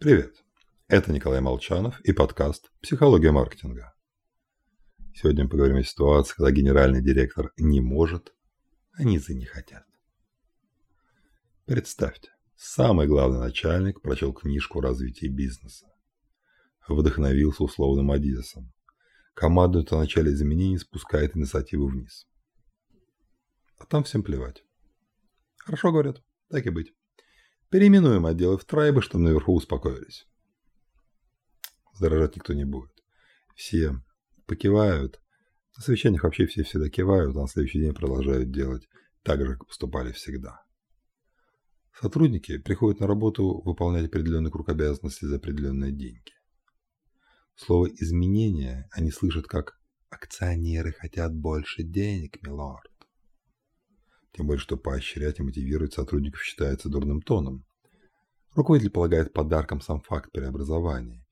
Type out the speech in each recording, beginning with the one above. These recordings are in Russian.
Привет! Это Николай Молчанов и подкаст «Психология маркетинга». Сегодня мы поговорим о ситуации, когда генеральный директор не может, а низы не хотят. Представьте, самый главный начальник прочел книжку о развитии бизнеса. Вдохновился условным Адидасом. Командует о начале изменений, спускает инициативу вниз. А там всем плевать. Хорошо, говорят, так и быть. Переименуем отделы в трайбы, чтобы наверху успокоились. Заражать никто не будет. Все покивают. На совещаниях вообще все всегда кивают, а на следующий день продолжают делать так же, как поступали всегда. Сотрудники приходят на работу выполнять определенный круг обязанностей за определенные деньги. Слово «изменение» они слышат как «акционеры хотят больше денег, милорд». Тем более, что поощрять и мотивировать сотрудников считается дурным тоном. Руководитель полагает подарком сам факт преобразования.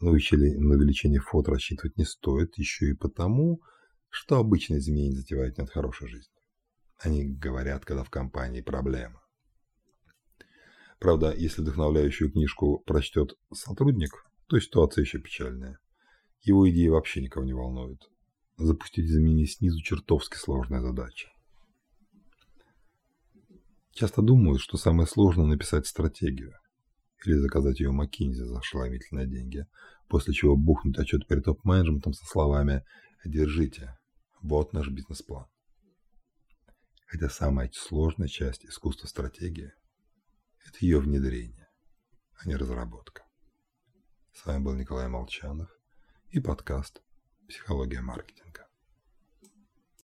Но на увеличение фото рассчитывать не стоит еще и потому, что обычно изменения затевают не от хорошей жизни. Они говорят, когда в компании проблема. Правда, если вдохновляющую книжку прочтет сотрудник, то ситуация еще печальная. Его идеи вообще никого не волнуют. Запустить изменения снизу чертовски сложная задача. Часто думают, что самое сложное написать стратегию или заказать ее Маккинзи за ошеломительные деньги, после чего бухнуть отчет перед топ-менеджментом со словами «Держите, вот наш бизнес-план». Хотя самая сложная часть искусства стратегии – это ее внедрение, а не разработка. С вами был Николай Молчанов и подкаст «Психология маркетинга».